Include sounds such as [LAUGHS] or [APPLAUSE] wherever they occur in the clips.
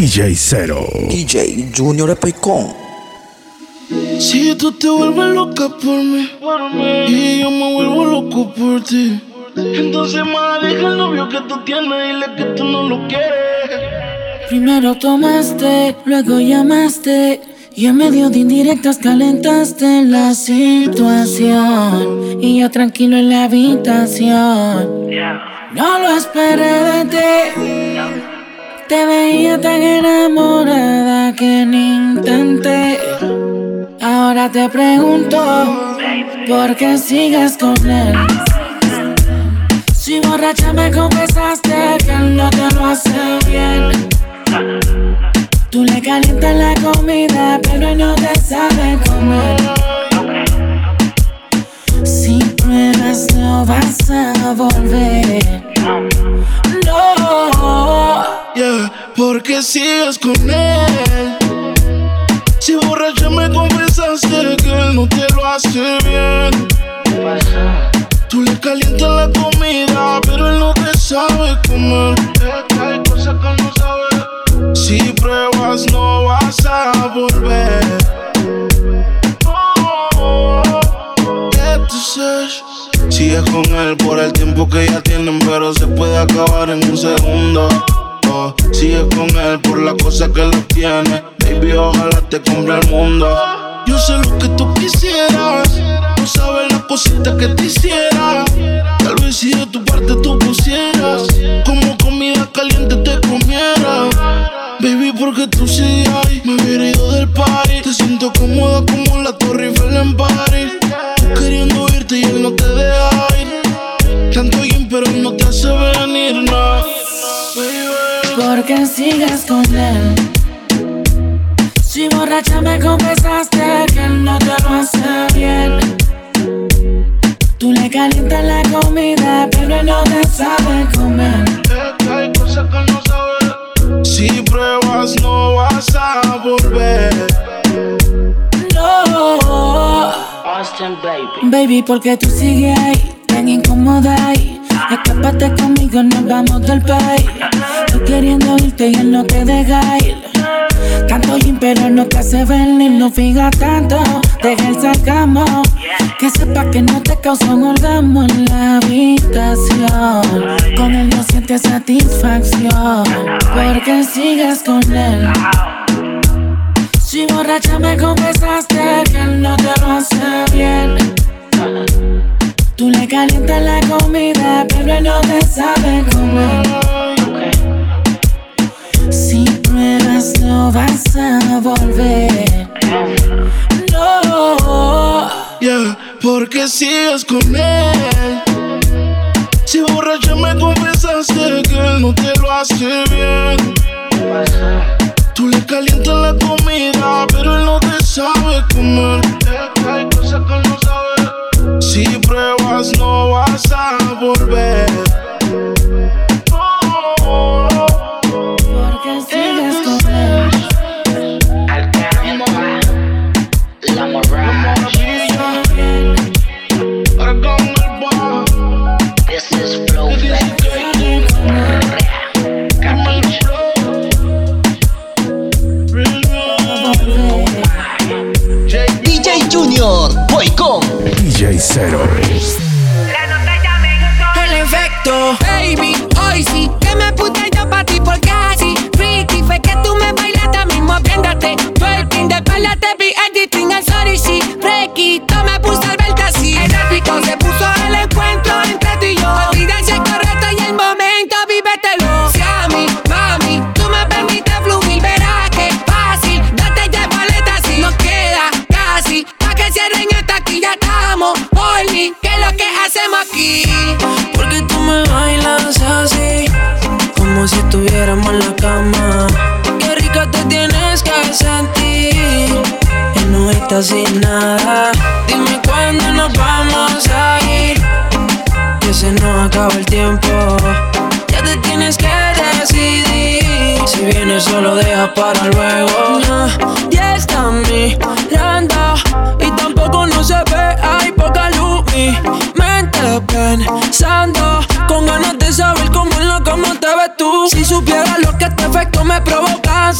DJ Cero. DJ Junior Epicón. Si tú te vuelves loca por mí, y yo me vuelvo loco por ti. Entonces, más deja el novio que tú tienes y dile que tú no lo quieres. Primero tomaste, luego llamaste. Y en medio de indirectas calentaste la situación. Y yo tranquilo en la habitación. No lo esperé de ti. Te veía tan enamorada que ni intenté. Ahora te pregunto, ¿por qué sigues con él? Si borracha me confesaste que él no te lo hace bien. Tú le calientas la comida, pero no te sabe comer. Si pruebas no vas a volver. No. Yeah, porque sigues con él. Si borracha me confesaste que él no te lo hace bien. Tú le calientas la comida, pero él no te sabe comer. Hay cosas que no sabe. Si pruebas, no vas a volver. Oh. Sigues con él por el tiempo que ya tienen, pero se puede acabar en un segundo. Oh, sigues con él por la cosa que lo tiene. Baby, ojalá te compre el mundo. Yo sé lo que tú quisieras. No sabes las cositas que te hiciera. Tal vez si de tu parte tú pusieras. Como comida caliente te comiera. Baby, porque tú sigues ahí. Me hubiera ido del party. Te siento cómoda como la Torre Eiffel en París. Tú queriendo irte y él no te deja ir. Tanto bien, pero no te hace venir, no. Baby. ¿Por qué sigues con él? Si borracha me confesaste que él no te lo hace bien. Tú le calientas la comida, pero él no te sabe comer. Hay cosas que no sabes. Si pruebas, no vas a volver. No. Austin Baby. Baby, porque tú sigues ahí, tan incómoda ahí. Escápate conmigo, nos vamos del país. Tú queriendo irte y él no te deja ir. Tanto gym, pero no te hace venir, no fija tanto. Deja el sarcasmo. Que sepa que no te causa un orgasmo en la habitación. Con él no sientes satisfacción. Porque sigues con él. Si borracha me confesaste que él no te lo hace bien. Tú le calientas la comida, pero él no te sabe comer. Si pruebas no vas a volver. No. Yeah, porque sigues con él. Si borracha me confesaste que él no te lo hace bien. Tú le calientas la comida, pero él no te sabe comer. Es que hay cosas que no sabe. Si pruebas, no vas a volver. Oh, DJ Cero. El efecto, baby, hoy sí que me puse yo pa' ti porque sin nada. Dime cuándo nos vamos a ir, que se nos acaba el tiempo. Ya te tienes que decidir, si vienes solo deja para luego. Ya está mirando, y tampoco no se ve, hay poca luz. Mi mente pensando, con ganas de saber cómo en la cama te ves tú. Si supieras lo que este efecto me provoca,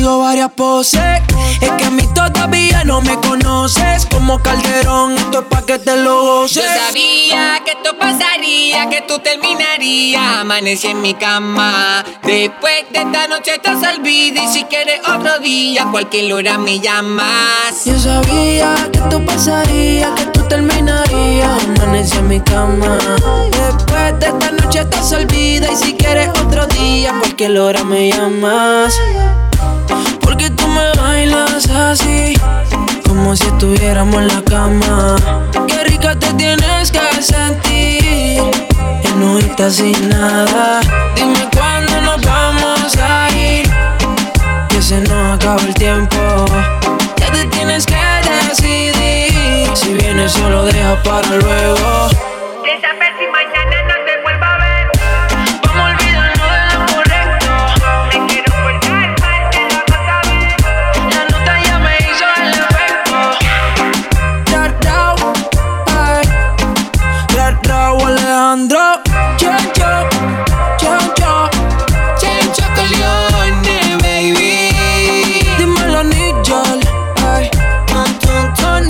contigo varias poses. Es que a mí todavía no me conoces. Como Calderón, esto es pa' que te lo goces. Yo sabía esto pasaría, que tú terminarías. Amanecí en mi cama. Después de esta noche estás olvida. Y si quieres otro día, cualquier hora me llamas. Yo sabía que esto pasaría, que tú terminarías. Amanecí en mi cama. Después de esta noche estás olvida. Y si quieres otro día, cualquier hora me llamas. Porque tú me bailas así, como si estuviéramos en la cama. Rica te tienes que sentir, en no sin nada. Dime cuándo nos vamos a ir, que se nos acaba el tiempo. Ya te tienes que decidir, si vienes solo deja para luego. Alejandro. Yo, yo, yo, yo. Chencho baby. Dímelo, Nigel. Ay.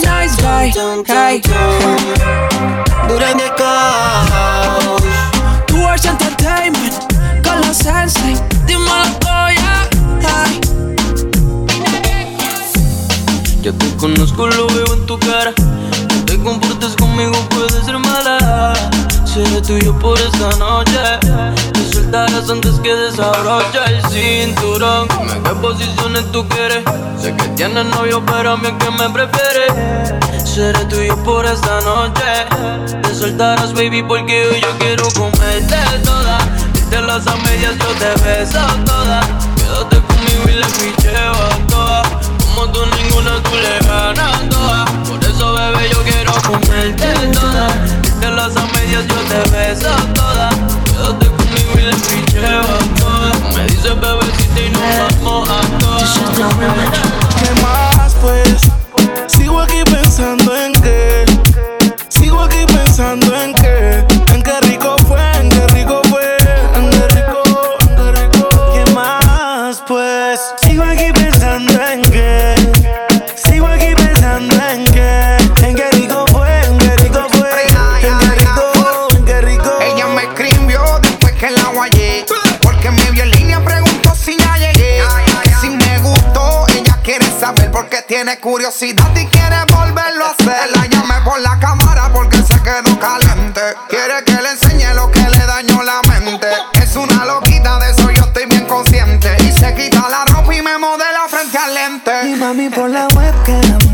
Nice guy. Hey. Dura de caos. Tours Entertainment. Con la sensei. Dímelo, Goya. Ay. Ya te conozco, lo veo en tu cara. No te comportes conmigo, mala. Seré tuyo por esta noche. Te soltarás antes que desabroche el cinturón. Dime qué posiciones tú quieres. Sé que tienes novio, pero a mí es que me prefieres. Seré tuyo por esta noche. Te soltarás, baby, porque hoy yo quiero comerte toda. Diste las a medias, yo te beso toda. Quédate conmigo y le picheo a todas. Como tú ninguna, tú le ganas toda. Por eso, bebé, yo quiero comerte toda. Diste las a medias, yo te beso toda. Quédate conmigo y le picheo a todas. Me dices bebecita y nos vamos a todas. ¿Qué más pues? Sigo aquí pensando curiosidad y quiere volverlo a hacer. La llamé por la cámara porque se quedó caliente. Quiere que le enseñe lo que le dañó la mente. Es una loquita, de eso yo estoy bien consciente. Y se quita la ropa y me modela frente al Y lente. mami por la webcam.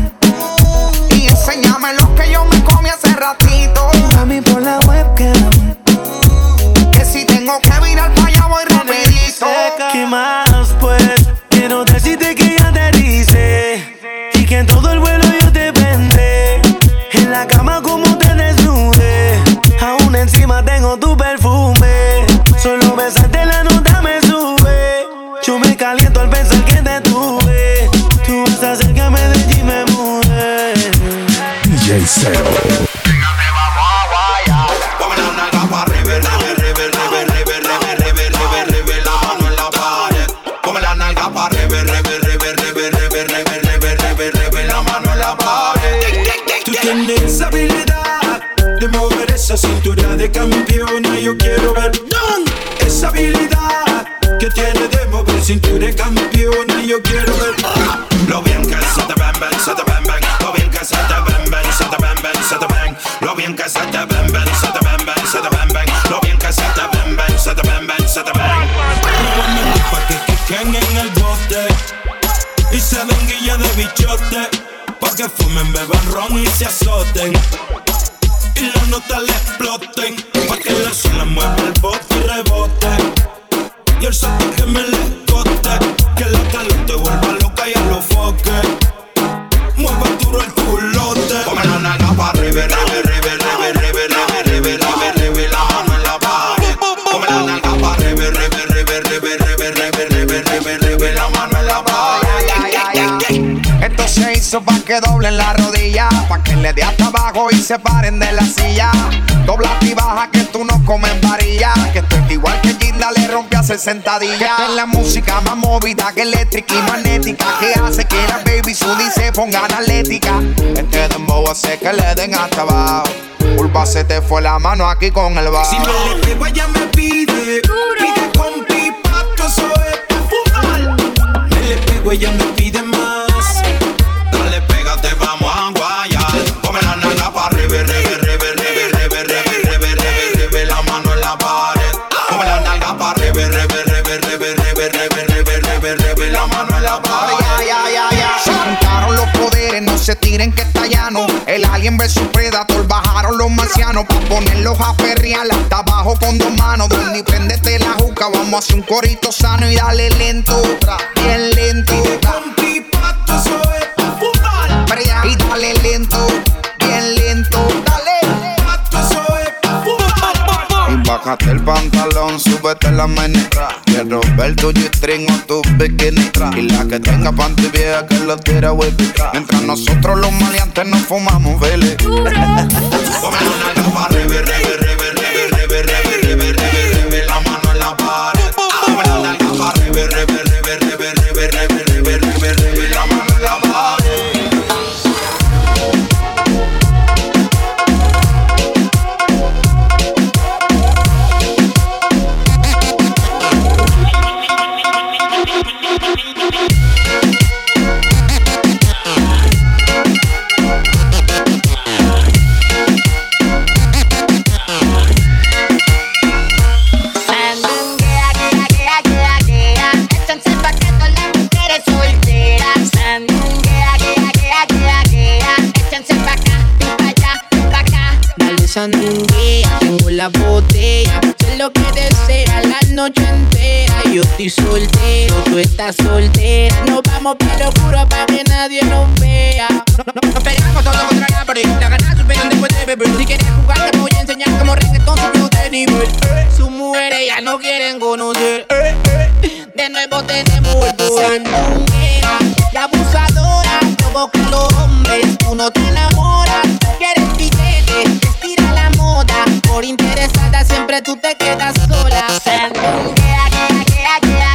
Campeona. Yo quiero ver esa habilidad que tiene de mover cintura campeona. Yo quiero ver Lo bien que se te ven, ven, se te ven, ven. Lo bien que se te ven, ven, se te ven, ven, se te ven. Lo bien que se te ven, ven, se te ven, ven, se te ven, ven. Lo bien que se te ven, ven, se te ven, ven, se te ven. pa' que quiquen en el bote y se den guilla de bichote. Pa' que fumen, beban ron y se azoten. Y las notas le exploten. Pa' que mueva el bote y rebote. Y el sol que me le coste. Que la calor te vuelva loca y a los foques. Mueva duro el culote. Ponme la nalga pa' arriba, arriba, arriba, arriba, arriba, arriba, arriba, arriba, arriba, la mano en la pared. Ponme la nalga pa' arriba, arriba, arriba, arriba, arriba, arriba, arriba, arriba, arriba, la mano en la pared. Esto se hizo pa' que doblen la rodilla, pa' que le dé hasta abajo y se paren de la silla. Dobla y baja tú no comes varilla, que esto es igual que Gina linda le rompe a 60 días. Es la música más movida que eléctrica y magnética. Que hace que la baby Sudi se ponga analética. Este dembow hace que le den hasta abajo. Pulpa se te fue la mano aquí con el bajo. Si me le pego, ella me pide. Pide con pipa, que eso es pa' fumar. Me le pego, ella me pide se tiren que está llano. El alien versus Predator, bajaron los marcianos pa' ponerlos a perrear hasta abajo con dos manos. Donde prendete la juca, vamos a hacer un corito sano y dale lento, bien lento. Bájate el pantalón, súbete la menestra. Quiero ver tu G-string o tu bikini. Y la que tenga panty vieja que lo tire whisky. Mientras nosotros los maleantes nos fumamos, vele. Come la nalga pa' rebe, rebe, rebe, rebe, Sandunguea, tengo la botella. Sé lo que desea la noche entera. Yo estoy soltero, tú estás soltera. Nos vamos pa' lo oscuro pa' que nadie nos vea. No, no, no, nos pegamos todo contra la pared. La ganas superan después de beber. Si quieres jugar, te voy a enseñar cómo reggaetón subió de nivel. Sus mujeres ya no quieren conocer. De nuevo tenemos el. Sandunguera, la abusadora, provoca a los hombres. Tú no te enamoras, quieres billete. Por interesada siempre tú te quedas sola. Sandunguea, guea, guea,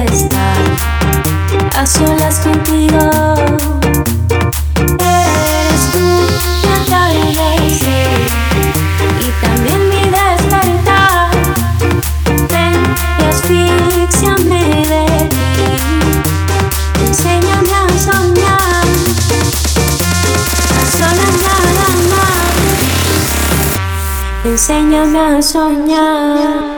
estar a solas contigo. Eres tú mi atardecer y también mi despertar. Ven y asfixiame de ti. Enséñame a soñar. A solas nada más. Enséñame a soñar.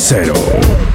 Cero.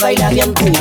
Baila bien tú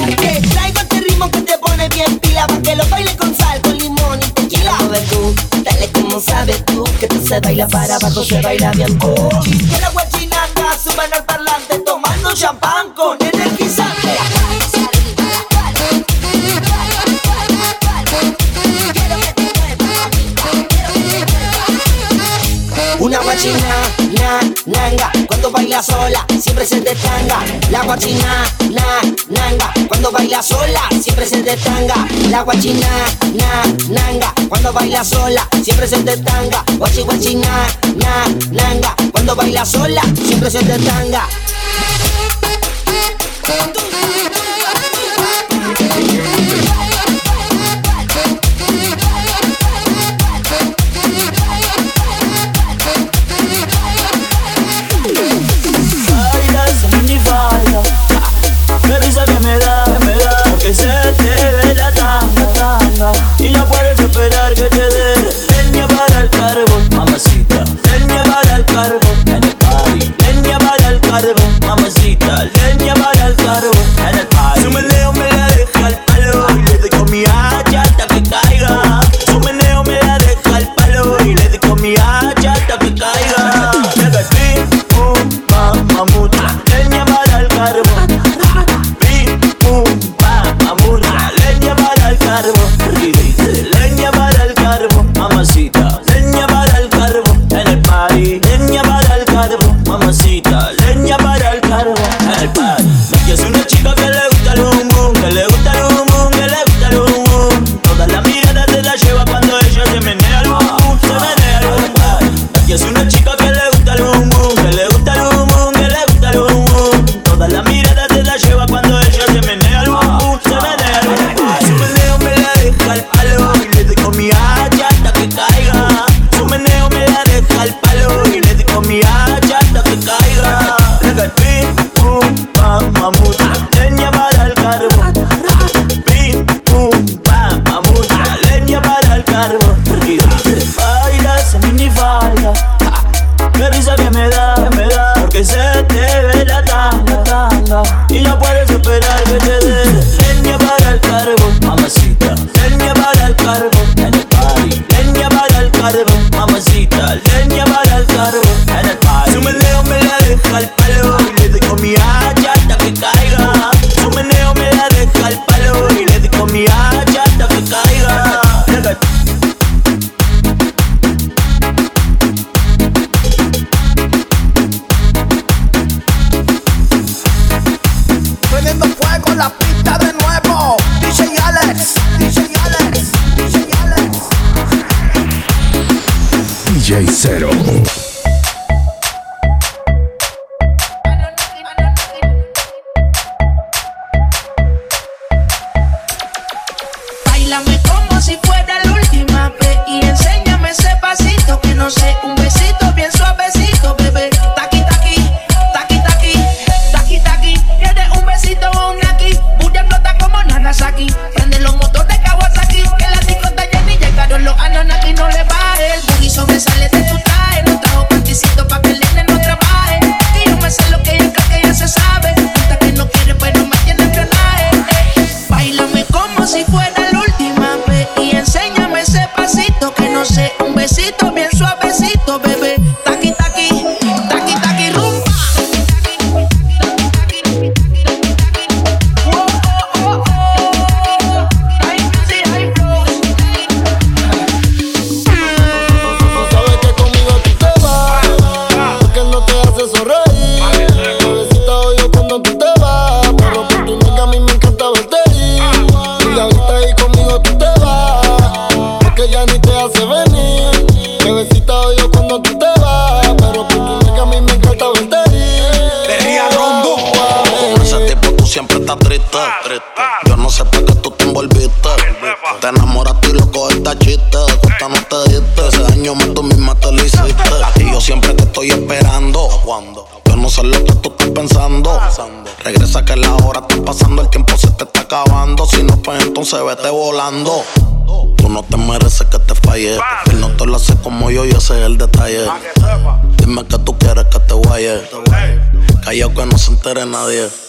se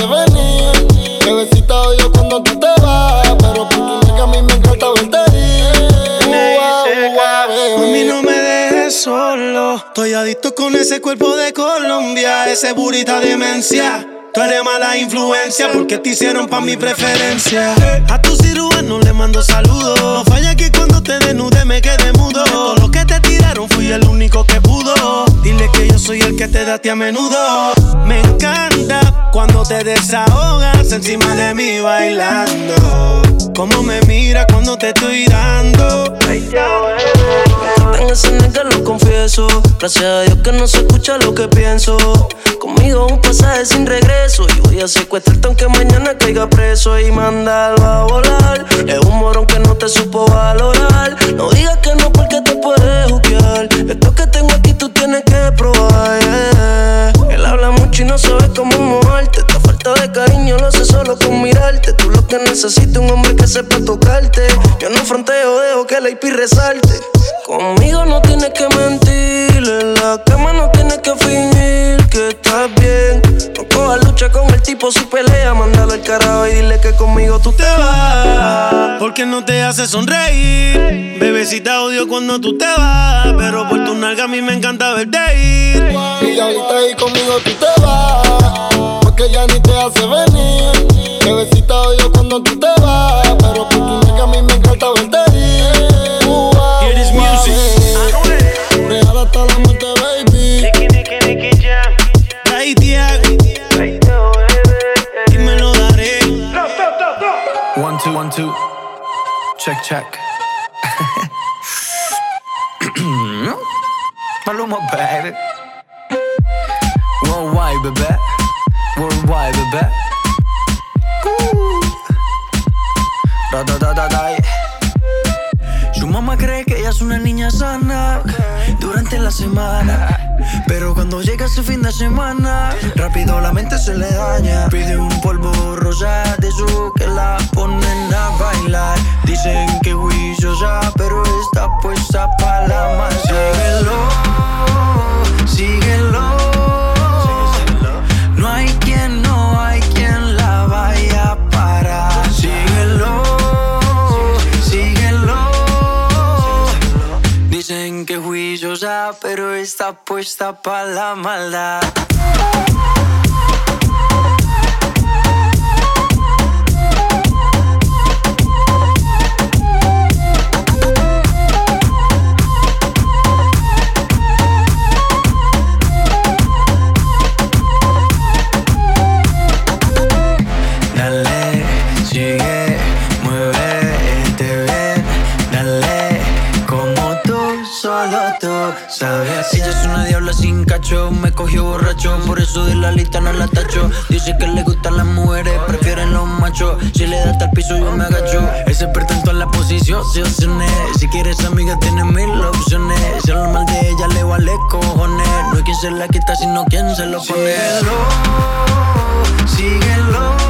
que venir. Bebecita cuando tú te vas, pero tú sabes que a mí me encanta verte ir. mí no me dejes solo. Estoy adicto con ese cuerpo de Colombia, ese burita demencia. Tú eres mala influencia porque te hicieron pa' mi preferencia. A tu cirujano le mando saludos. No falla que cuando te desnude me quede mudo. Todo lo que te tiraron fui el único que pudo. Dile que yo soy el que te da a ti a menudo. Me encanta cuando te desahogas encima de mí bailando. Cómo me mira cuando te estoy dando. En ese nigga lo confieso. Gracias a Dios que no se escucha lo que pienso. Conmigo un pasaje sin regreso. Y voy a secuestrarte aunque mañana caiga preso y mandarlo a volar. Es un morón que no te supo valorar. No digas que no porque te puedes juzgar. Esto que tengo aquí tú tienes que Él habla mucho y no sabe cómo moverte. Falta de cariño lo hace solo con mirarte. Tú lo que necesitas un hombre que sepa tocarte. Yo no fronteo, dejo que la IP resalte. Conmigo no tienes que mentir. En la cama no tienes que fingir que estás bien. No cojas lucha con el tipo si pelea. Mándalo al carajo y dile que conmigo tú te vas. Porque no te hace sonreír. Bebecita odio cuando tú te vas. Pero por tu nalga a mí me encanta verte ir. Y ahorita ahí conmigo tú te vas. Porque ya ni te hace venir. Bebecita odio cuando tú te vas. Pero por tu nalga a mí me encanta verte ir. Uh, music. Real hasta la muerte, baby. Y me lo daré. One, two, one, two. Check, check. [CLEARS THROAT] Maluma, baby. Worldwide, bebé. Worldwide, bebé. Da, da, da, da, da. Su mamá cree que ella es una niña sana durante la semana. Pero cuando llega ese fin de semana, rápido la mente se le daña. Pide un polvo rosa de eso que la ponen a bailar. Dicen que juiciosa, pero está puesta para la más. Síguelo, síguelo. Pero está puesta para la maldad. Sabes. Ella es una diabla sin cacho, me cogió borracho, por eso de la lista no la tacho. Dice que le gustan las mujeres, prefieren los machos. Si le da hasta el piso, yo me agacho. Es experto en todas las posiciones. Si quieres amiga, tienes mil opciones. Si hablar mal de ella, le vale cojones. No hay quien se la quita, sino quien se lo pone. Síguelo, no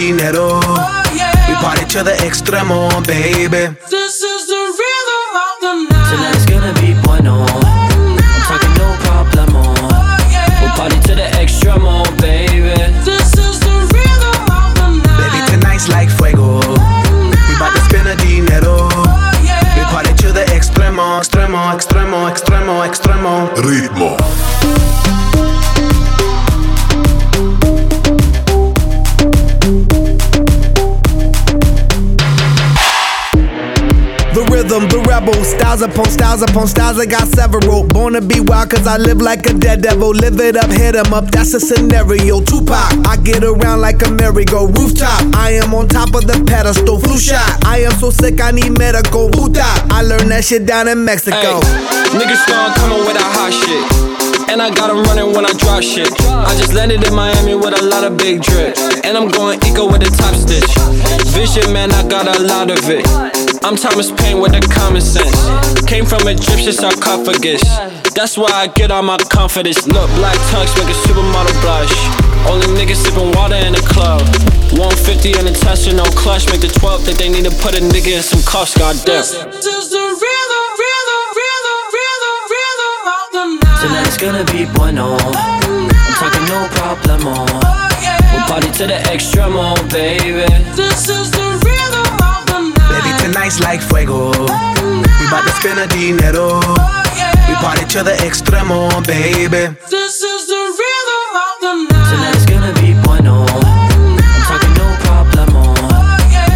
To spend a dinero. We party to the extremo, baby. Styles upon styles upon styles, I got several. Born to be wild, cause I live like a dead devil. Live it up, hit 'em up, that's a scenario. Tupac, I get around like a merry-go rooftop. I am on top of the pedestal, flu shot. I am so sick, I need medical. Puta, I learned that shit down in Mexico. Niggas start coming with that hot shit. And I got got 'em running when I drop shit. I just landed in Miami with a lot of big drip. And I'm going eco with a top stitch. Vision, man, I got a lot of it. I'm Thomas Paine with the common sense. Came from a Egyptian sarcophagus. That's why I get all my confidence. Look, black tongues make a supermodel blush. Only niggas sipping water in the club. 150 in the Tesla, no clutch. Make the 12 think they need to put a nigga in some cuffs, goddamn. Tonight's gonna be bueno. I'm talking no problemo. We'll party to the extremo, baby. This is the rhythm of the night. Baby, tonight's like fuego. We bout to spend a dinero. We party to the extremo, baby. This is the rhythm of the night. Tonight's gonna be bueno. I'm talking no problemo.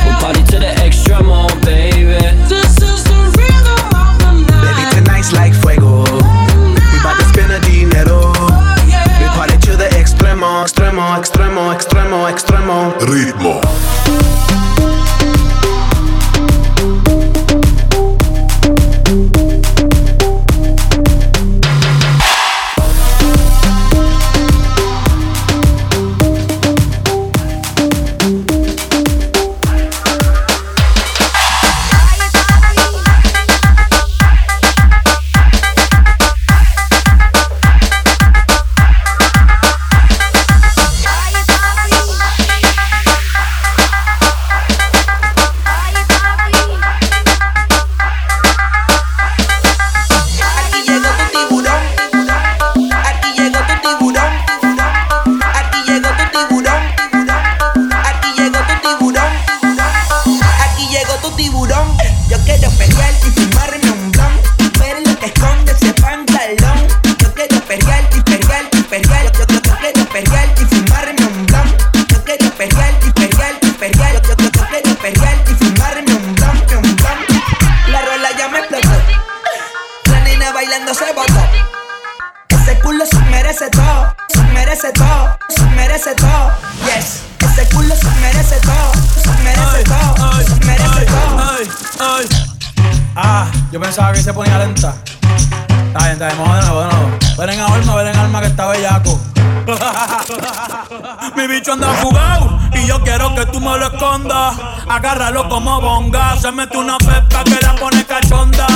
We'll party to the extremo, baby. This is the rhythm of the night. Baby, tonight's like fuego. We bout to spend a dinero. We party to the extremo, extremo, extremo, extremo, extremo. Agárralo como bonga. Se mete una pepa que la pone cachonda.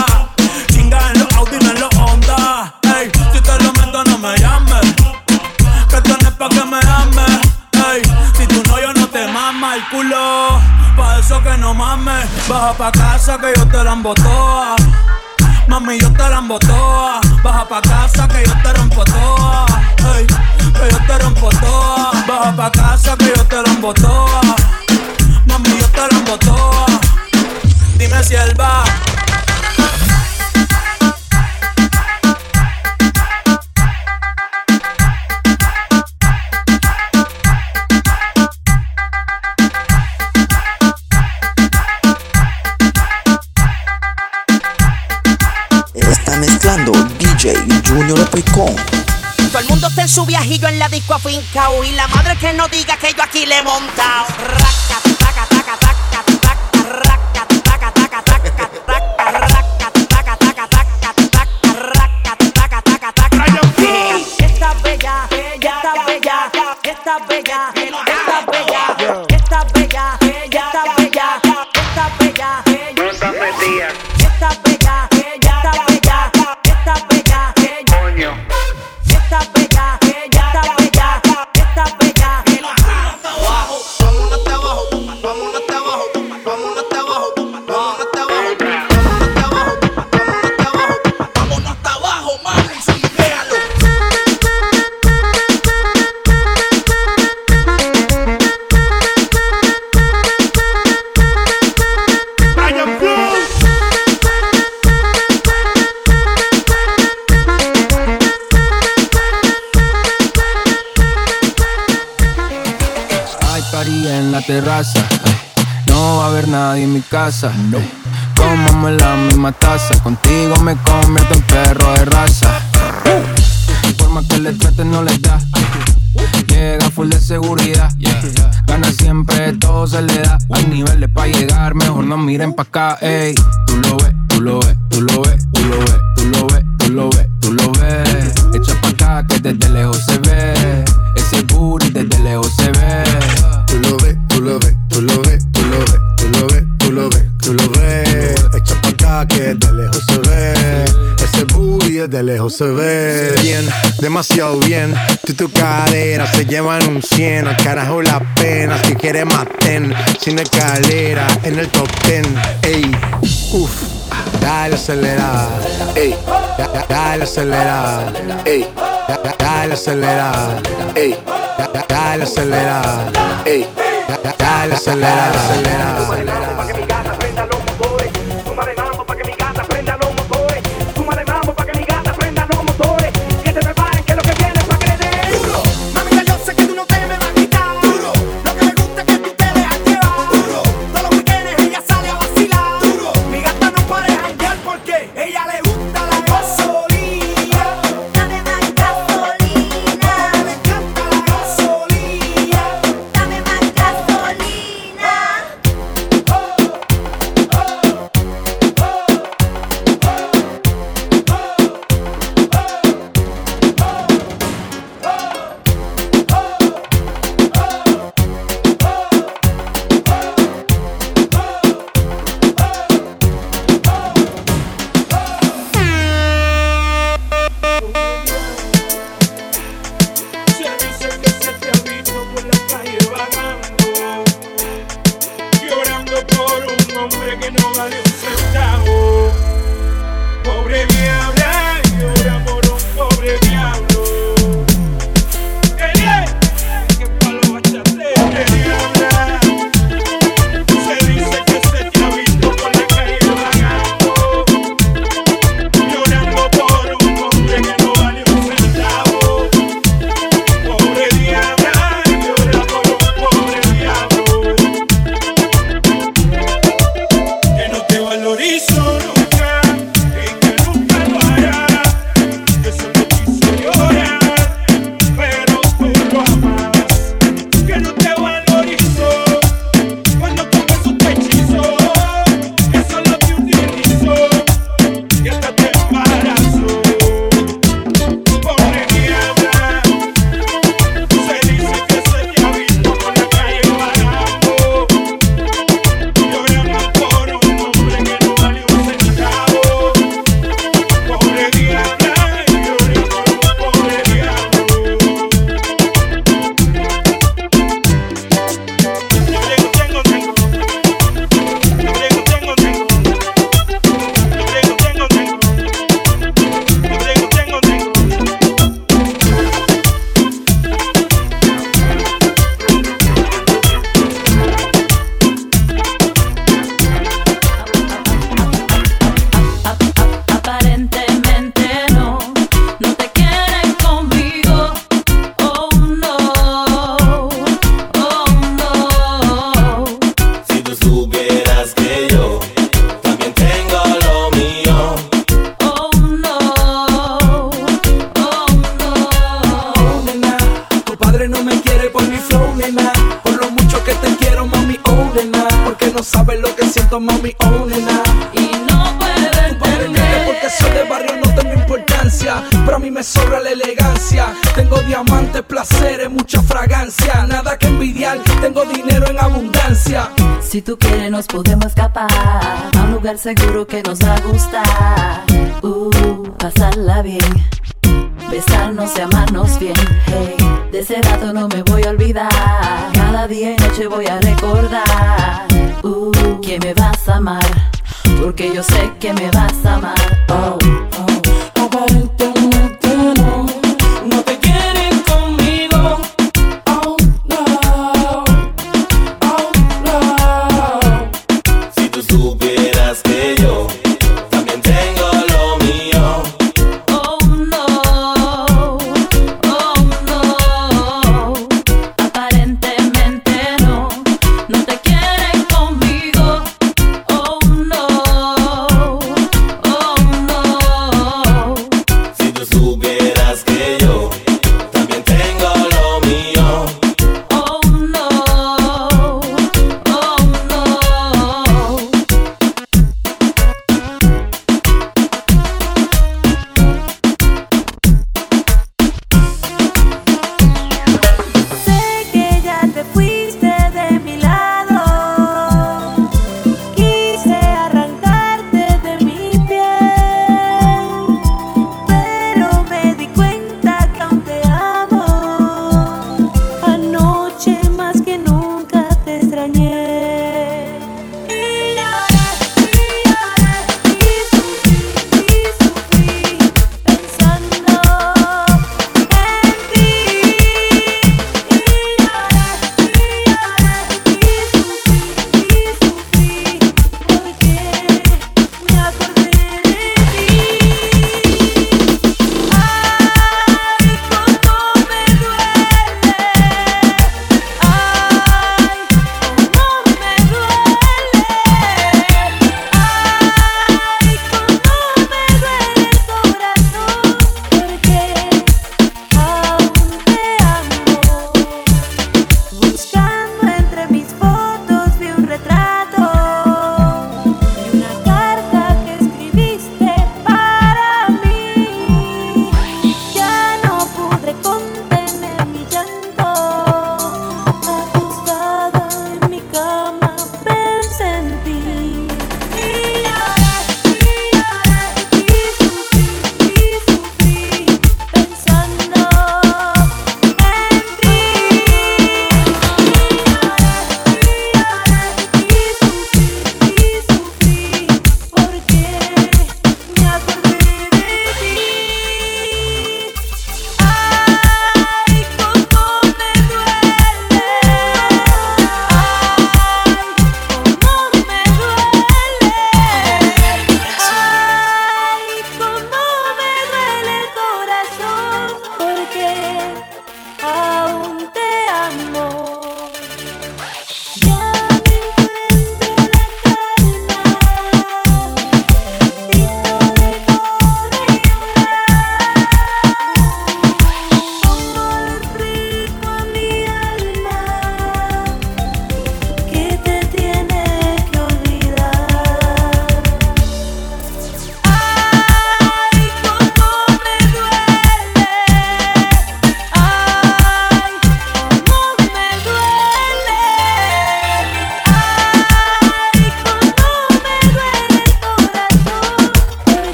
Chinga en los Audi, no en los Honda. Ey, si te lo meto, no me llames. Que tienes pa' que me ames. Ey, si tú no, yo no te mama el culo. Pa' eso que no mames. Baja pa' casa que yo te la embotoa. se llevan un 100. Al carajo la pena, si quiere maten. Sin escalera, en el top 10. Ey, uff, dale acelerada. Ey, da, dale acelerada. Ey, da, dale acelerada. Ey, dale acelerada. Ey, dale acelerada. Dale acelerada.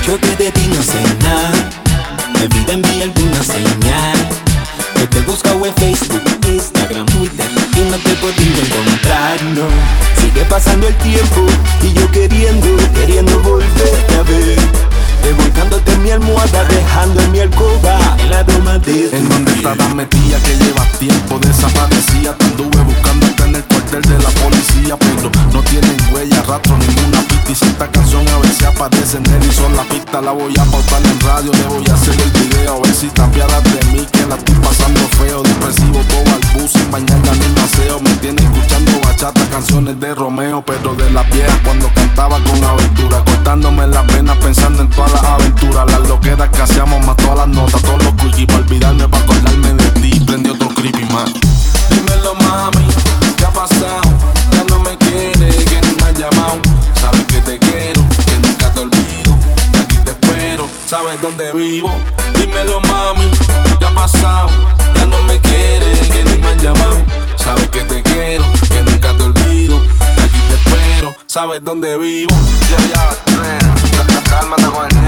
Mucho que de ti no sé nada. Mi vida envía alguna señal. Que te he buscado en Facebook, Instagram, Twitter y no te he podido encontrar, no. Sigue pasando el tiempo y yo queriendo, queriendo volverte a ver. Revolcándote en mi almohada, dejando en mi alcoba el aroma de En donde estabas metida que llevas tiempo desaparecía Te anduve buscándote en el cuartel de la policía Pero no tienen huella, rastro, ninguna pista Y si esta canción a si aparece en él son la La voy a pautar en radio, le voy a hacer el video. A ver si te apiadas de mí que la estoy pasando feo. Depresivo todo al bus, sin mañana ni paseo Me tiene escuchando bachata, canciones de Romeo Pero de las viejas cuando cantaba con aventura Cortándome las venas pensando en todas las aventuras. Las loqueras que hacíamos más todas las notas Todos los quickies para olvidarme, para acordarme de ti. Prendí otro creepy man Dímelo mami, ¿qué ha pasado? Ya no me quiere, que ni me has llamado. Sabes que te quiero, sabes dónde vivo Dímelo mami, ¿qué ha pasado? Ya no me quiere, que ni me has llamado. Sabes que te quiero, que nunca te olvido. Aquí te espero, sabes dónde vivo Ya, ya, cálmate con el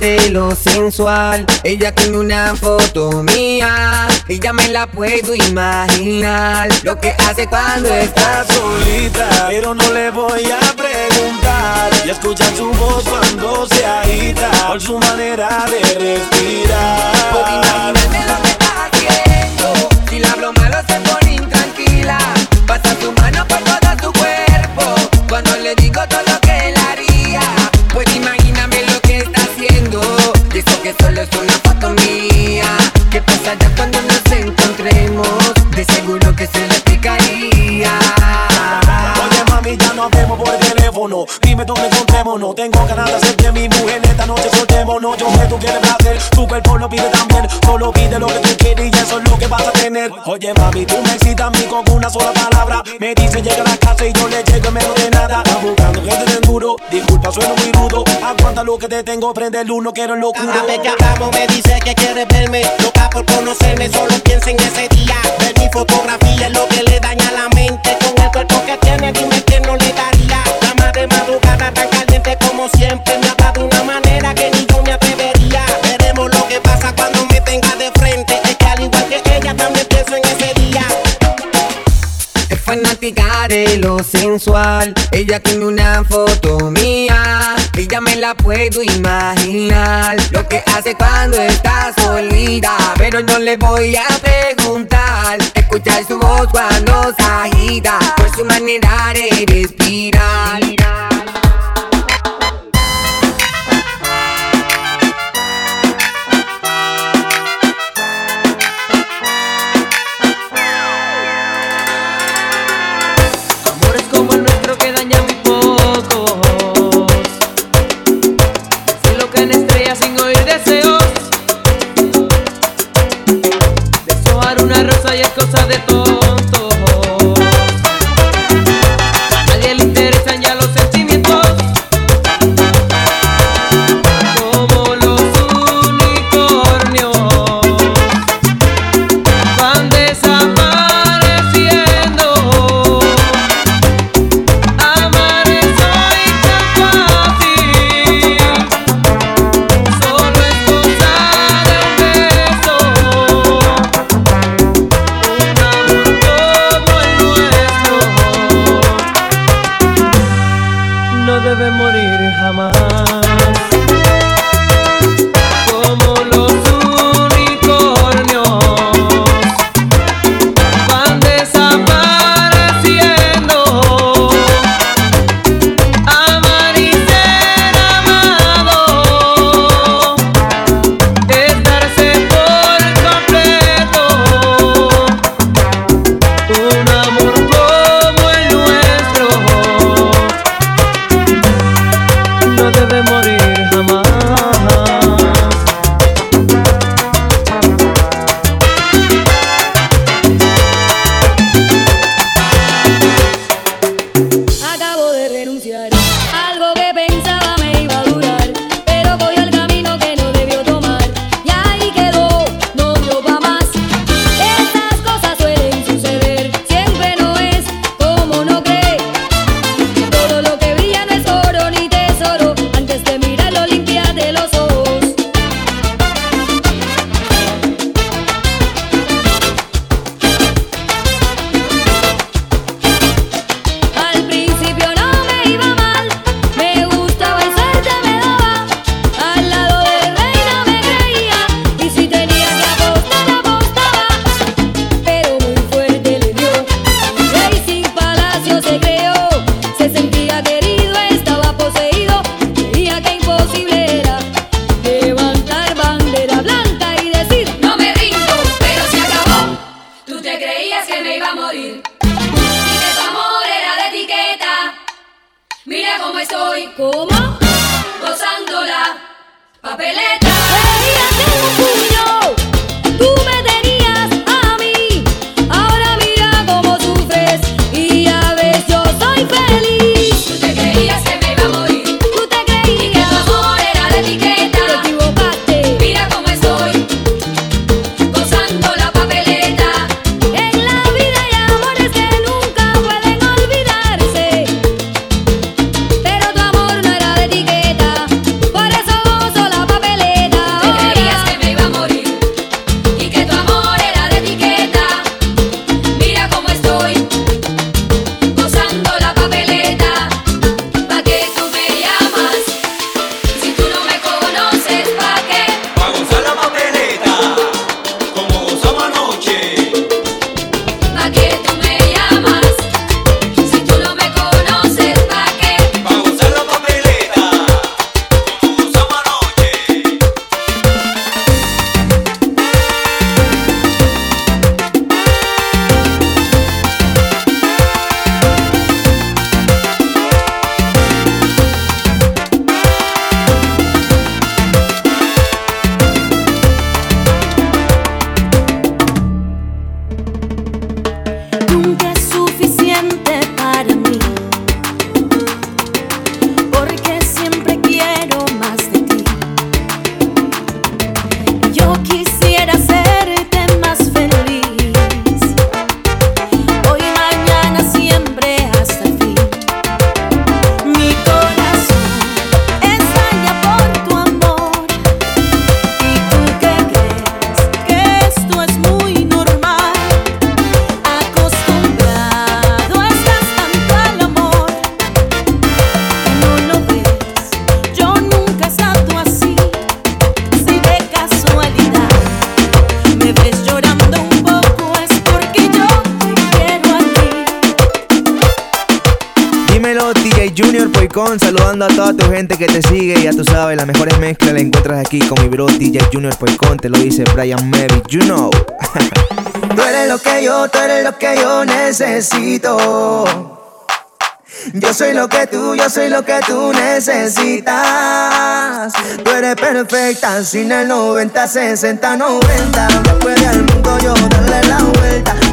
de lo sensual. Ella tiene una foto mía. Ella me la puedo imaginar. Lo que hace cuando está solita. Pero no le voy a preguntar Y escuchar su voz cuando se agita Por su manera de respirar Puedo imaginarme lo que está haciendo. Si la hablo malo se pone intranquila. Pasa su mano por todo su cuerpo. Cuando le es una foto mía. ¿Qué pasará cuando nos encontremos? De seguro que se le explicaría. Oye mami, ya no hablemos por teléfono. Dime dónde encontrémonos. Tengo ganas de hacerte mi mujer esta noche soltémonos. Yo sé tú quieres placer, tu cuerpo lo pide también. Solo pide lo que tú quieres y eso es lo que vas a tener. Oye, mami, tú me excitas a mí con una sola palabra. Me dice llega a la casa y yo le llego en menos de nada. Sueno muy rudo. Aguanta lo que te tengo, prende el uno, quiero el locuro. Cada vez que hablamos me dice que quiere verme. Loca por conocerme, solo piensa en ese día. Ver mi fotografía es lo que le daña la mente. Con el cuerpo que tiene, dime que no le daría. La más de madrugada tan caliente como siempre. Me habla de una manera que ni yo me atrevería. Veremos lo que pasa cuando me tenga de frente. Es que al igual que ella también pienso en ese día. Es fanática de lo sensual. Ella tiene una foto mía. Ella me la puedo imaginar. Lo que hace cuando está solita. Pero no le voy a preguntar. Escuchar su voz cuando se agita. Por su manera de respirar. Y es cosa de tontos. Saludando a toda tu gente que te sigue. Ya tú sabes, las mejores mezclas las encuentras aquí con mi bro DJ Junior Falcón. Te lo dice Brian Mary, you know. [LAUGHS] tú eres lo que yo, tú eres lo que yo necesito. Yo soy lo que tú, yo soy lo que tú necesitas. Tú eres perfecta, sin el 90, 60, 90. Después del mundo yo darle la vuelta.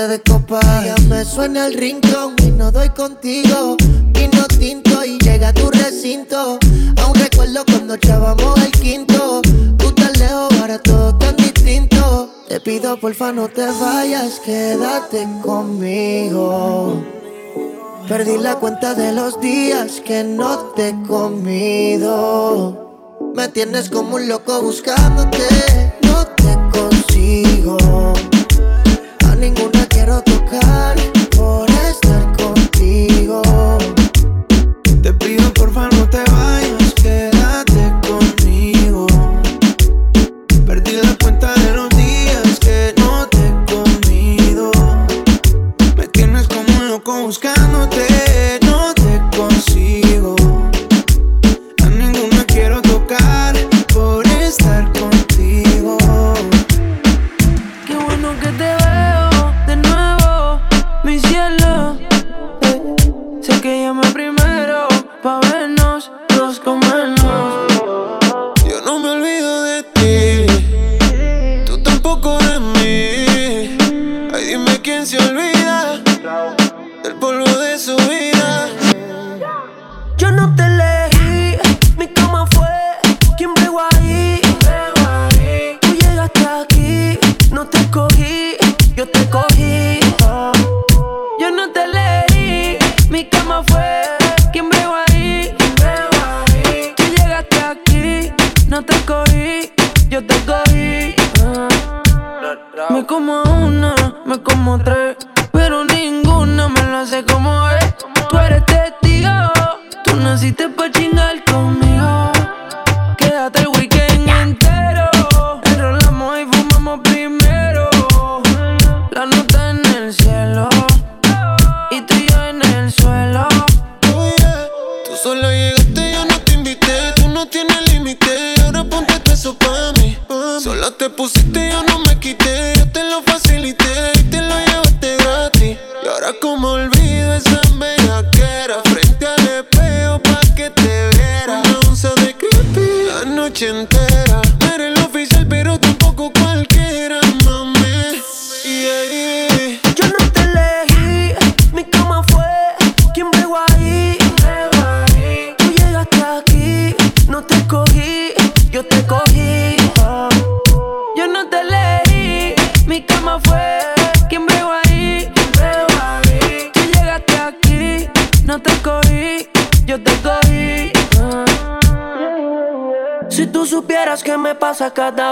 de copa. Ya me suena el rincón y no doy contigo. Vino tinto y llega a tu recinto. Aún recuerdo cuando echábamos el quinto. Tú tan lejos, ahora tan distinto. Te pido porfa no te vayas, quédate conmigo. Perdí la cuenta de los días que no te he comido. Me tienes como un loco buscándote, no te consigo.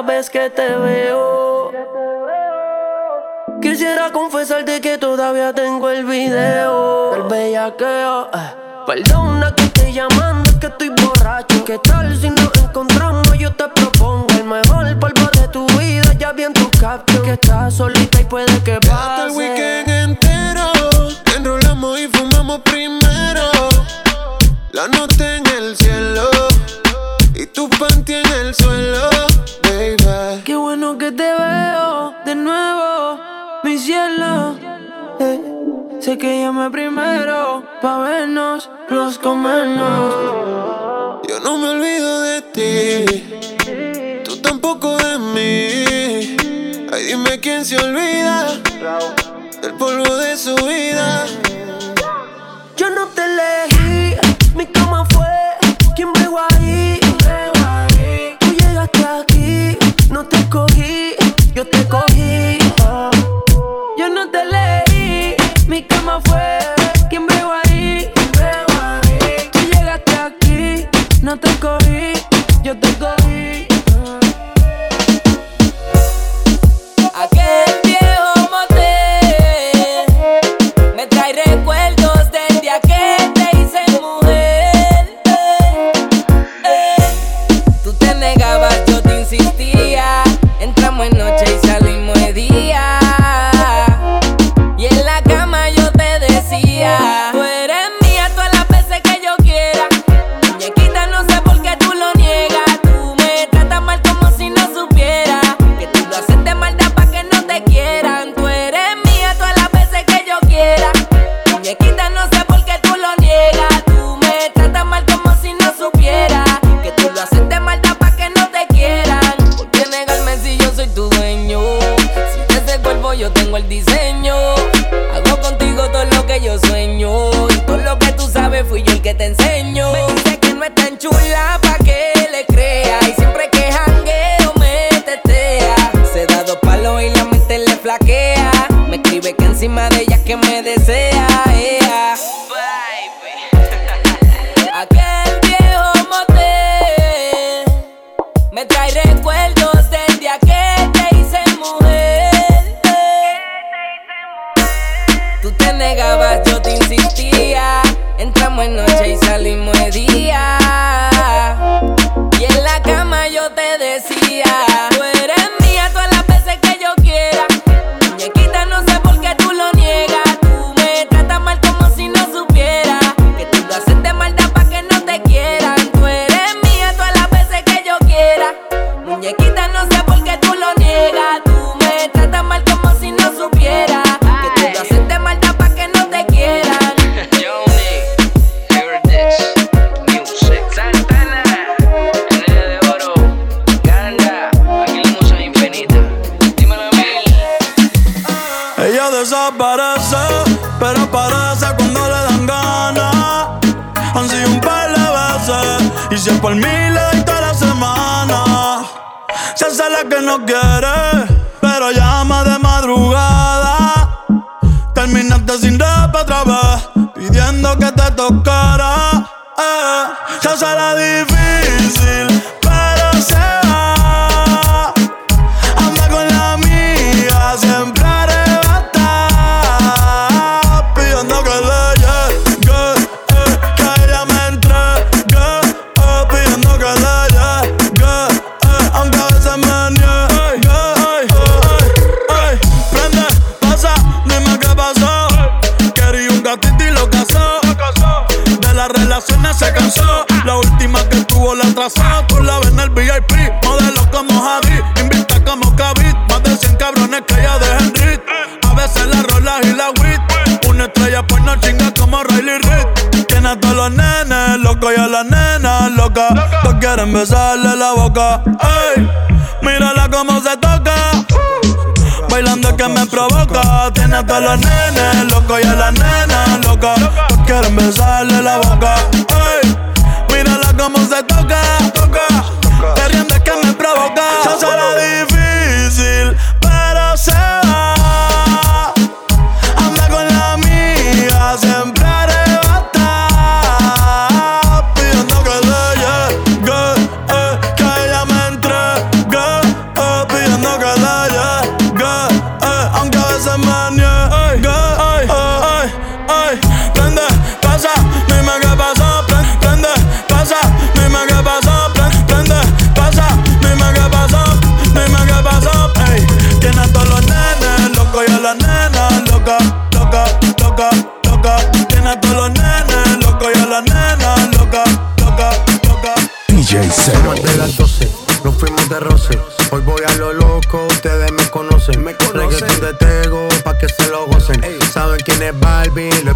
vez que te veo. Quisiera confesarte que todavía tengo el video del bellaqueo. Eh. Perdona que estoy llamando, que estoy borracho. ¿Qué tal si nos encontramos? Yo te propongo el mejor polvo de tu vida. Ya vi en tu caption que estás solita y puede que pase. el weekend entero, enrolamos y fumamos primero. La noche en el cielo y tu panty en el suelo. Qué bueno que te veo de nuevo, mi cielo. Eh, sé que llamé primero pa' vernos, los comernos. Yo no me olvido de ti, tú tampoco de mí. Ay, dime quién se olvida del polvo de su vida. Yo no te elegí, mi cama yo te cogí. Oh. Yo no te leí, mi cama fue quién brego ahí. Tú llegaste aquí, no te cogí, yo te cogí.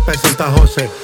Les presenta José.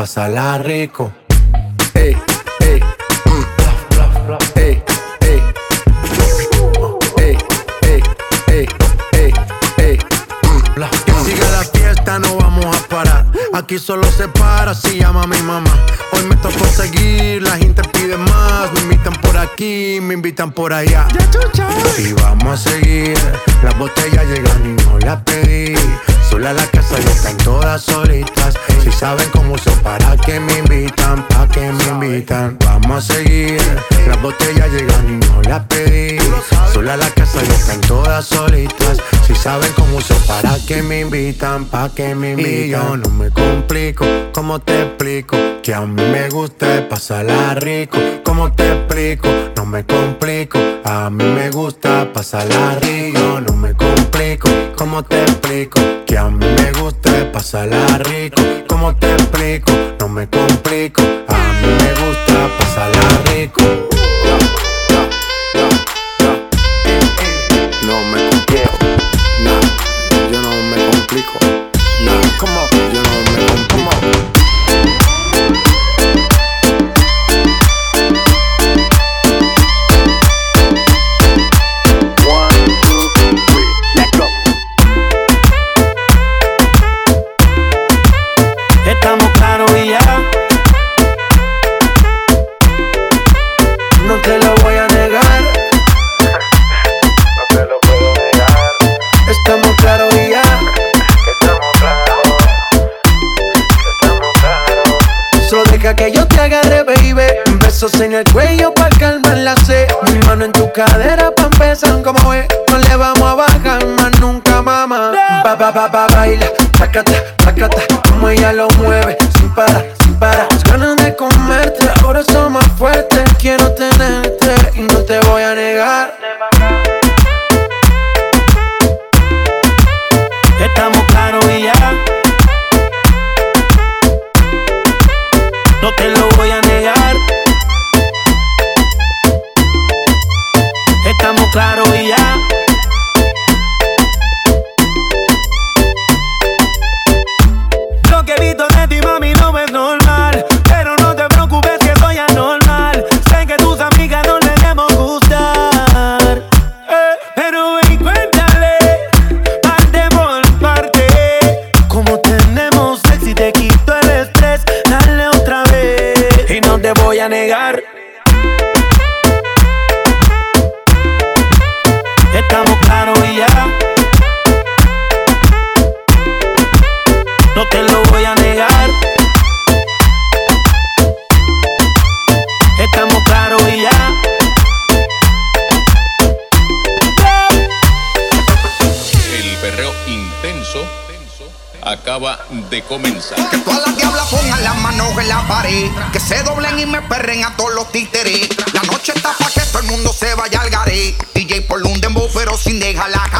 pasarla rico. Ey, ey, mm. ey, ey. Ey, ey, ey, ey, ey. Mm. Que siga la fiesta, no vamos a parar. Aquí solo se para si llama mi mamá. Hoy me tocó seguir, la gente pide más. Me invitan por aquí, me invitan por allá. Y vamos a seguir. Las botellas llegan y no las pedí. Sola la casa ya están todas solitas. Si saben cómo uso, para que me invitan, pa' que me invitan. Vamos a seguir. Las botellas llegan y no las pedí. Sola la casa ya están todas solitas. Si saben cómo uso, para que me invitan, pa' que me invitan. Y yo no me complico, ¿cómo te explico? Que a mí me gusta pasarla rico. ¿Cómo te explico? No me complico. A mí me gusta pasarla rico. No me complico, ¿cómo te explico? Que a mí me gusta pasarla rico. ¿Cómo te explico? No me complico. A mí me gusta pasarla rico. Besos en el cuello para calmar la sed. Mi mano en tu cadera pa' empezar como es. No le vamos a bajar más nunca, mamá. Ba, ba, ba, ba, baila. Tacata, tacata. Como ella lo mueve. Sin parar, sin parar. like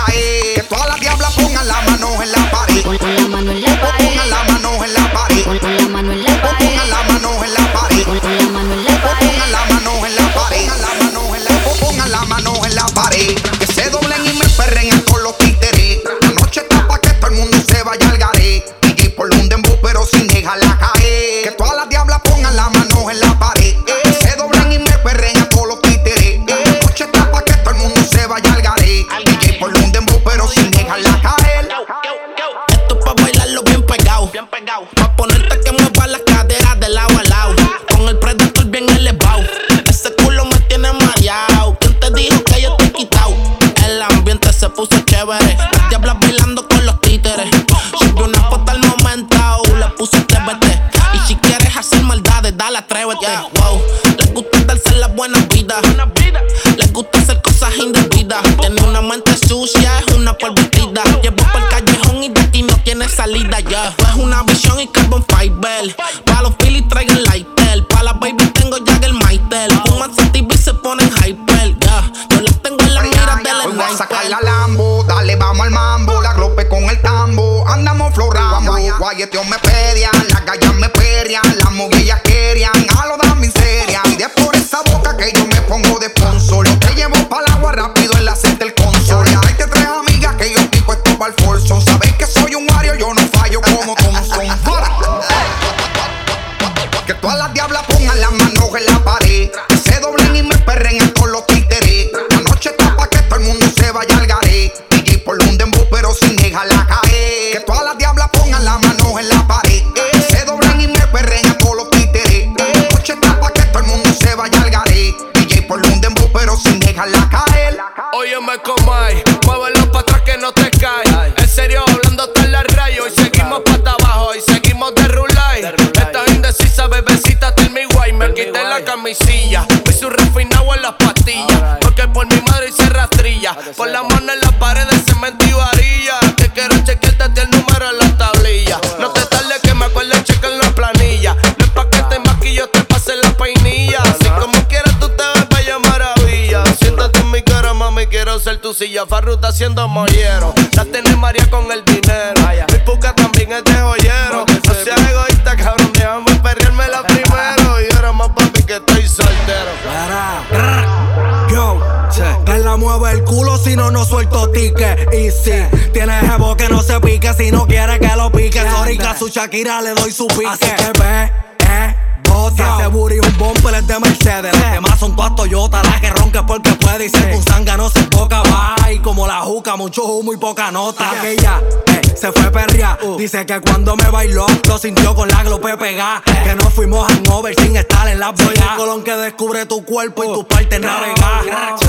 Y easy. Tiene jebo que no se pique si no quiere que lo pique. Sorica su Shakira le doy su pique. Así que ve, eh. Bota. Ese booty un bumper es de Mercedes. Las demás son todas Toyota. La que ronca es porque puede. Y si tu sanga no se toca, va. Y como la juca, mucho humo y poca nota. Aquella, eh, se fue perria. Uh. Dice que cuando me bailó, lo sintió con la glope pegada. Que no fuimos hangover sin estar en la boya. El colón que descubre tu cuerpo y uh. tus partes navegadas.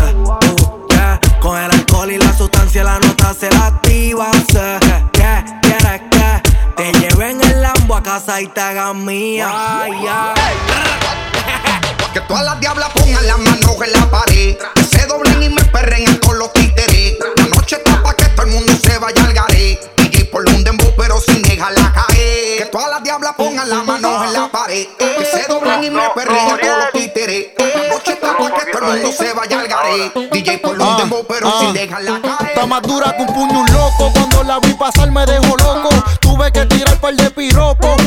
casa te hagas mía. Ay, ay. [LAUGHS] Que todas las diablas pongan las manos en la pared. Que se doblen y me perren a todos los títeres. La noche está para que todo el mundo se vaya al garé. DJ por un dembow, pero sin dejarla caer. Que todas las diablas pongan las manos en la pared. Que se doblen y me perren a todos los títeres. La noche está para que todo el mundo se vaya al garé. DJ por un ah, dembow, pero ah, sin dejarla caer. Está más dura que un puño loco. Cuando la vi pasar me dejó loco. Tuve que tirar par de piropos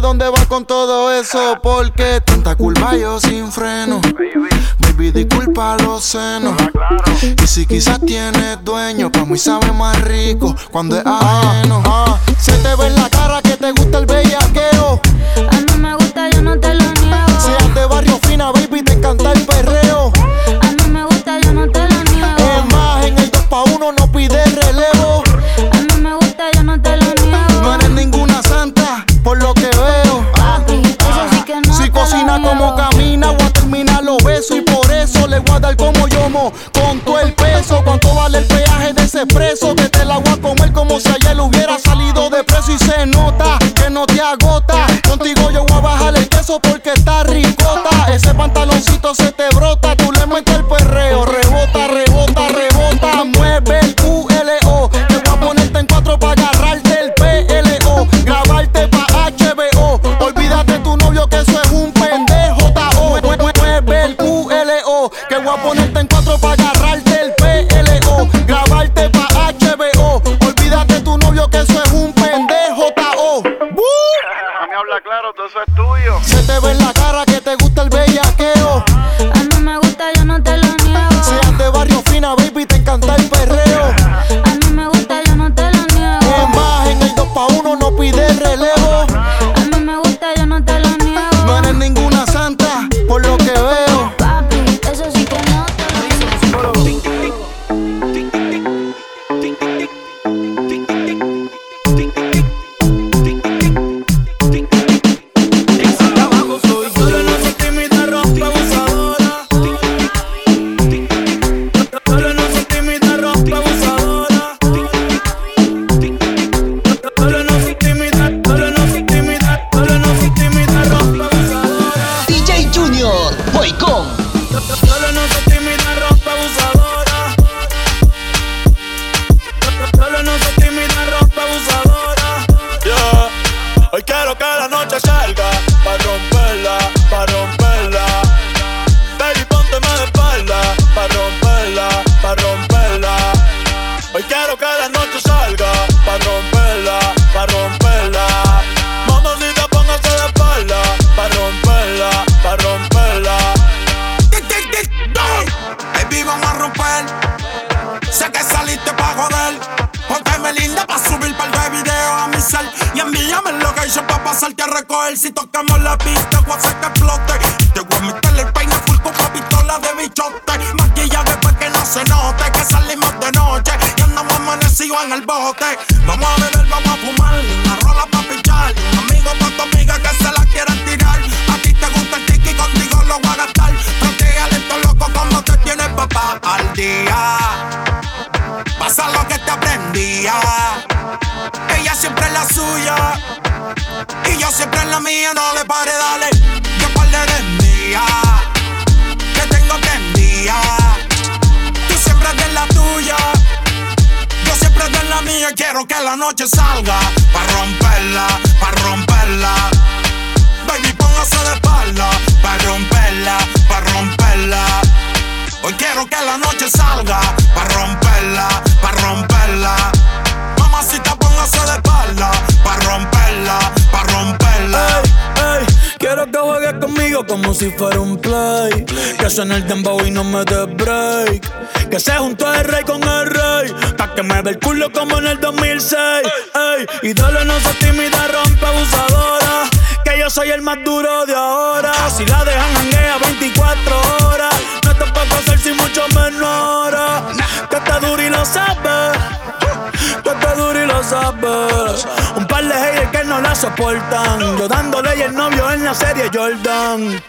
dónde vas con todo eso? Porque tanta culpa yo sin freno. Baby, disculpa los senos. Y si quizás tienes dueño, pa' mí sabe más rico cuando es ajeno. Ah, se te ve en la cara que te gusta el bellaqueo. A mí me gusta, yo no te lo y por eso le voy a dar como yomo con todo el peso. ¿Cuánto vale el peaje de ese preso Que te la voy a comer como si ayer hubiera salido de preso y se nota que no te agota. Contigo yo voy a bajar el queso porque está ricota. Ese pantaloncito se te brota claro, todo eso es tuyo. La noche salga. Pa' romperla, pa' romperla. Baby, póngase de espalda. Pa' romperla, pa' romperla. Hoy quiero que la noche salga. Pa' romperla. Como si fuera un play. Que suene el dembow y no me dé break. Que se juntó el rey con el rey. Pa' que me ve el culo como en el 2006. Ey, dale, no seas tímida, rompe abusadora. Que yo soy el más duro de ahora. Si la dejan janguea 24 horas. No te puedo hacer sin mucho menor. Que está duro y lo sabes. Que está duro y lo sabes. Haters que no la soportan. Yo dándole y el novio en la serie Jordan.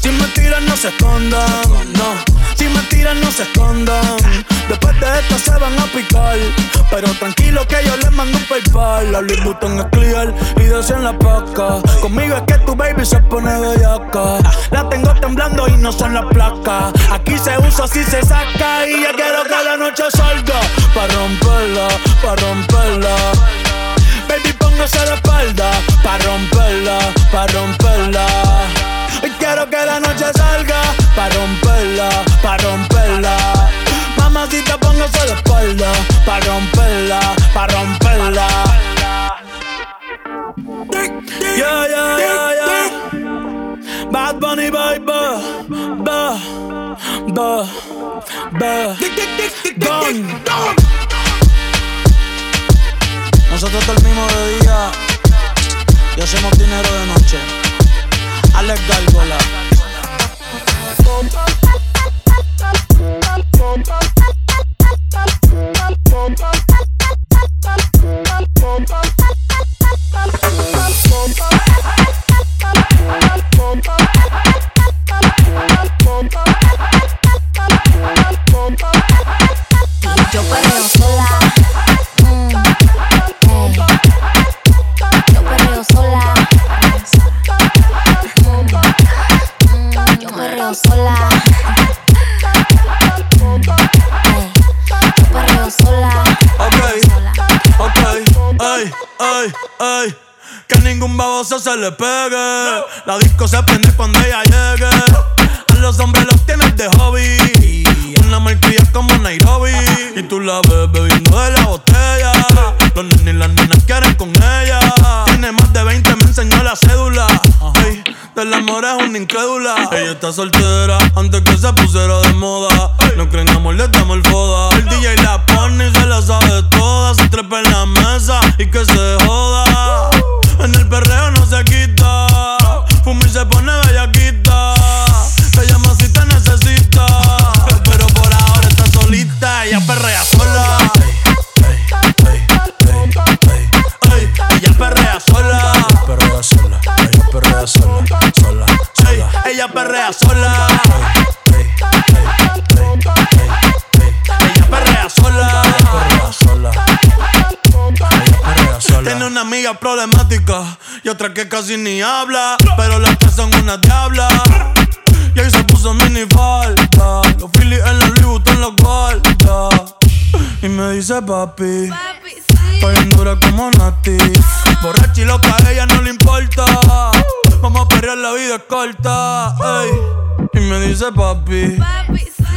Sin mentiras no se escondan, no. Sin mentiras no se escondan. Después de esto se van a picar. Pero tranquilo que yo les mando un paypal. La Louis Vuitton es clear y en la paca. Conmigo es que tu baby se pone bellaca. La tengo temblando y no son las placas. Aquí se usa si se saca. Y ya quiero que la noche salga. Pa' romperla, pa' romperla. Baby, póngase de espalda Pa' romperla, pa' romperla. Hoy quiero que la noche salga Pa' romperla, pa' romperla. Mamacita, póngase de espalda Pa' romperla, pa' romperla. Yeah, yeah, yeah, yeah. Bad Bunny, baby Ba, ba, ba. Gone nosotros dormimos de día y hacemos dinero de noche. Alex Gárgola. Yo ay, ay. Que ningún baboso se le pegue. La disco se prende cuando ella llegue. A los hombres los tienes de hobby. Una malcria como Nairobi. Y tú la ves bebiendo de la botella. Los nenes y las nenas quieren con ella. Tiene más de 20, me enseñó la cédula. Ey, del amor es una incrédula. Ella está soltera antes que se pusiera de moda. No creen amor, le damos el foda. El DJ la pone y se la sabe toda. Se trepa en la mesa y que se joda. En el perreo no se quita. Fuma y se pone bellaquita. Perrea sola, sola, Ey, ella perrea sola. Ella perrea sola. Tiene una amiga problemática y otra que casi ni habla. Pero las tres son una diabla. Y ahí se puso mini falta. Los Phillies en la Louis Vuitton los guarda. Y me dice papi. Estoy en dura como Nati. Borracha y loca, a ella no le importa. Vamos a perrear, la vida es corta. ey. Y me dice papi.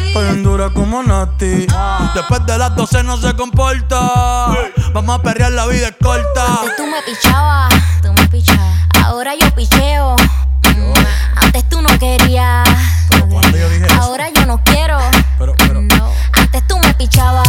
Estoy en dura como Nati. Después de las 12 no se comporta. Vamos a perrear, la vida es corta. Antes tú me pichabas, tú me pichabas. Ahora yo picheo. Mm, Antes tú no querías. Ahora yo no quiero. No. Antes tú me pichabas.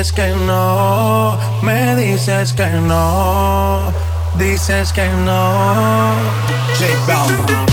Dices que no, me dices que no, dices que no. J Balvin.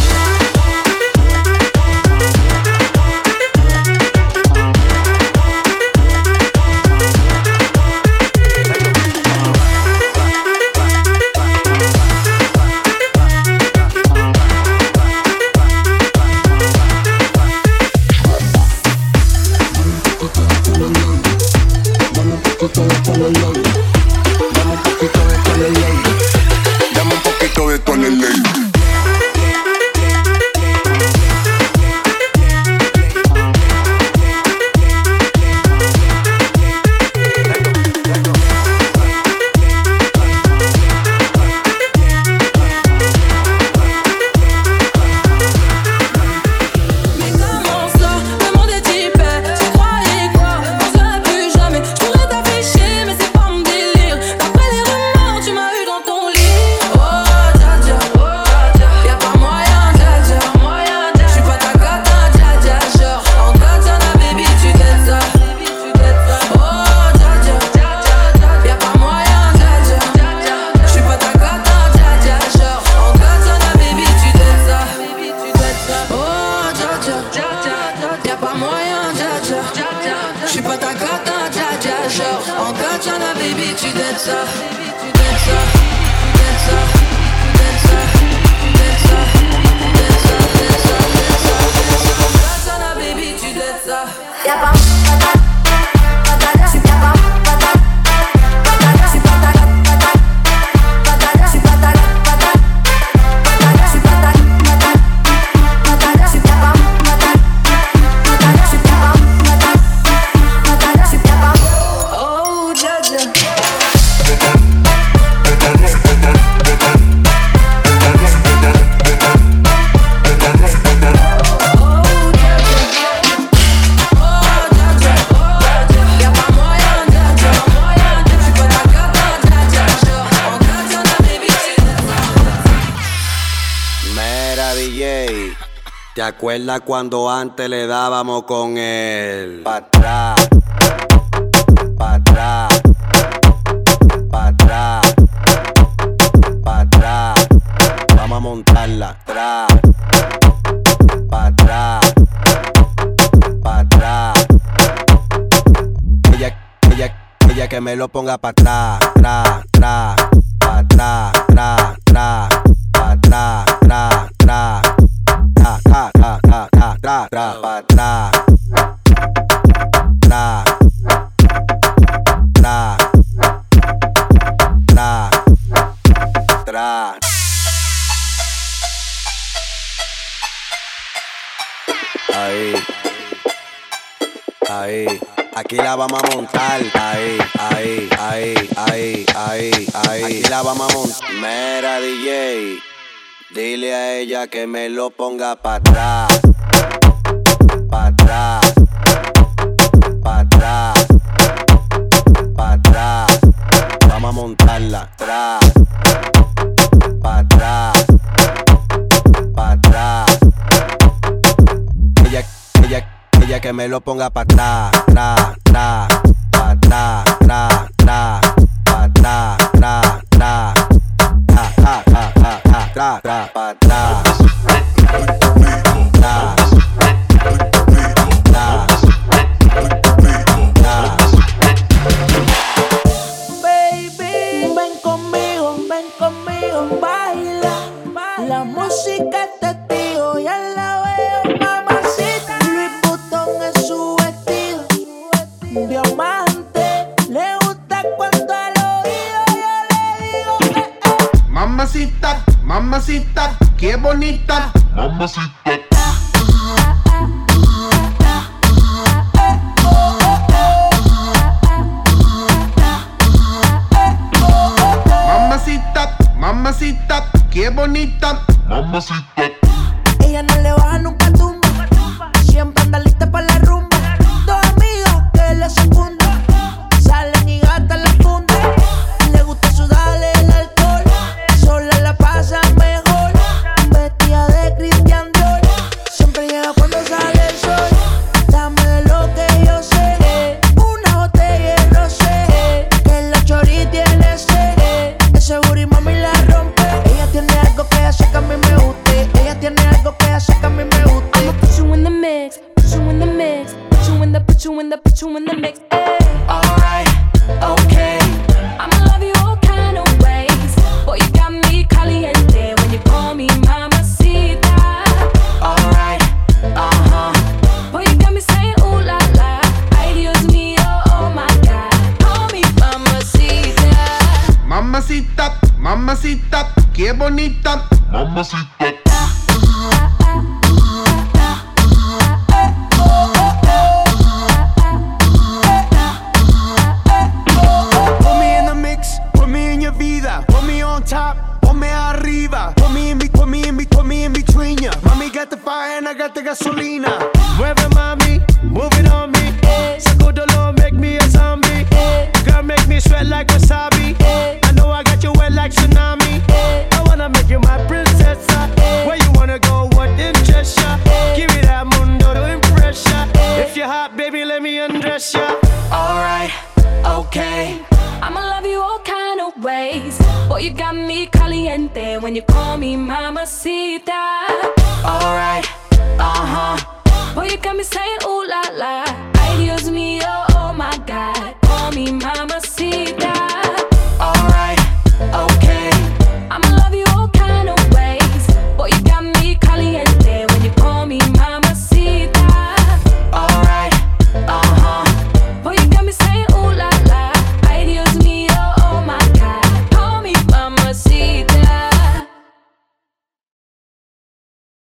Cuando antes le dábamos con el pa' atrás? Pa' atrás, pa' atrás, pa' atrás. Vamos a montarla atrás, pa' atrás, pa' atrás. Ella, ella, ella que me lo ponga pa' atrás, Tra, tra, pa, tra. Tra. Tra. Tra. Tra. Ahí. Ahí. Aquí la vamos a montar. Ahí, ahí, ahí, ahí, ahí, ahí. Aquí la vamos a montar. Mera DJ. Dile a ella que me lo ponga para atrás. Para atrás. Para atrás. Para atrás. Vamos a montarla. Atrás. Para atrás. Para atrás. Ella, ella, ella que me lo ponga para atrás. Atrás, atrás. Para atrás, atrás.